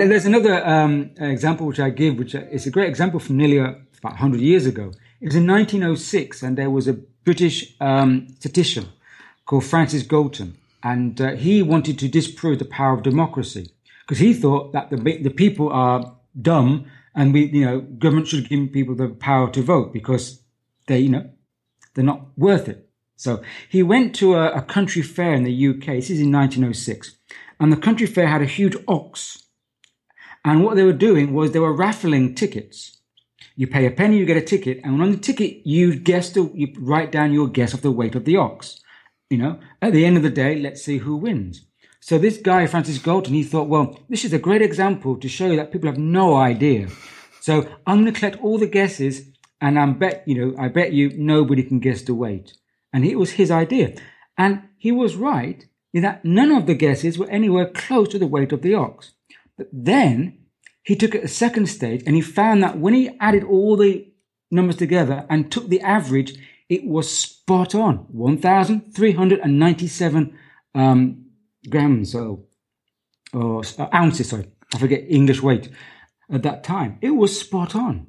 And there's another um, example which I give, which is a great example from nearly uh, about 100 years ago. It was in 1906, and there was a British um, statistician called Francis Galton, and uh, he wanted to disprove the power of democracy because he thought that the the people are dumb, and we, you know, government should give people the power to vote because they, you know, they're not worth it. So he went to a, a country fair in the UK. This is in 1906, and the country fair had a huge ox, and what they were doing was they were raffling tickets. You pay a penny, you get a ticket, and on the ticket you guess the, you write down your guess of the weight of the ox. You know, at the end of the day, let's see who wins. So this guy, Francis Galton, he thought, well, this is a great example to show you that people have no idea. So I'm going to collect all the guesses and I bet, you know, I bet you nobody can guess the weight. And it was his idea. And he was right in that none of the guesses were anywhere close to the weight of the ox. But then he took it a second stage and he found that when he added all the numbers together and took the average, it was spot on 1,397 um, grams or, or uh, ounces, sorry, I forget English weight at that time. It was spot on.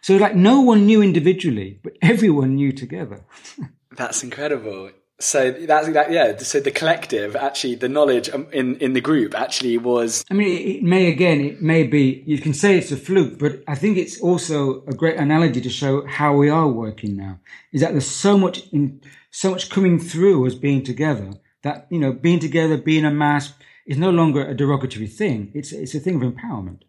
So like no one knew individually, but everyone knew together. That's incredible. So that's that. Yeah. So the collective, actually, the knowledge um, in in the group actually was. I mean, it may again, it may be. You can say it's a fluke, but I think it's also a great analogy to show how we are working now. Is that there's so much in, so much coming through as being together that you know, being together, being a mass is no longer a derogatory thing. It's it's a thing of empowerment.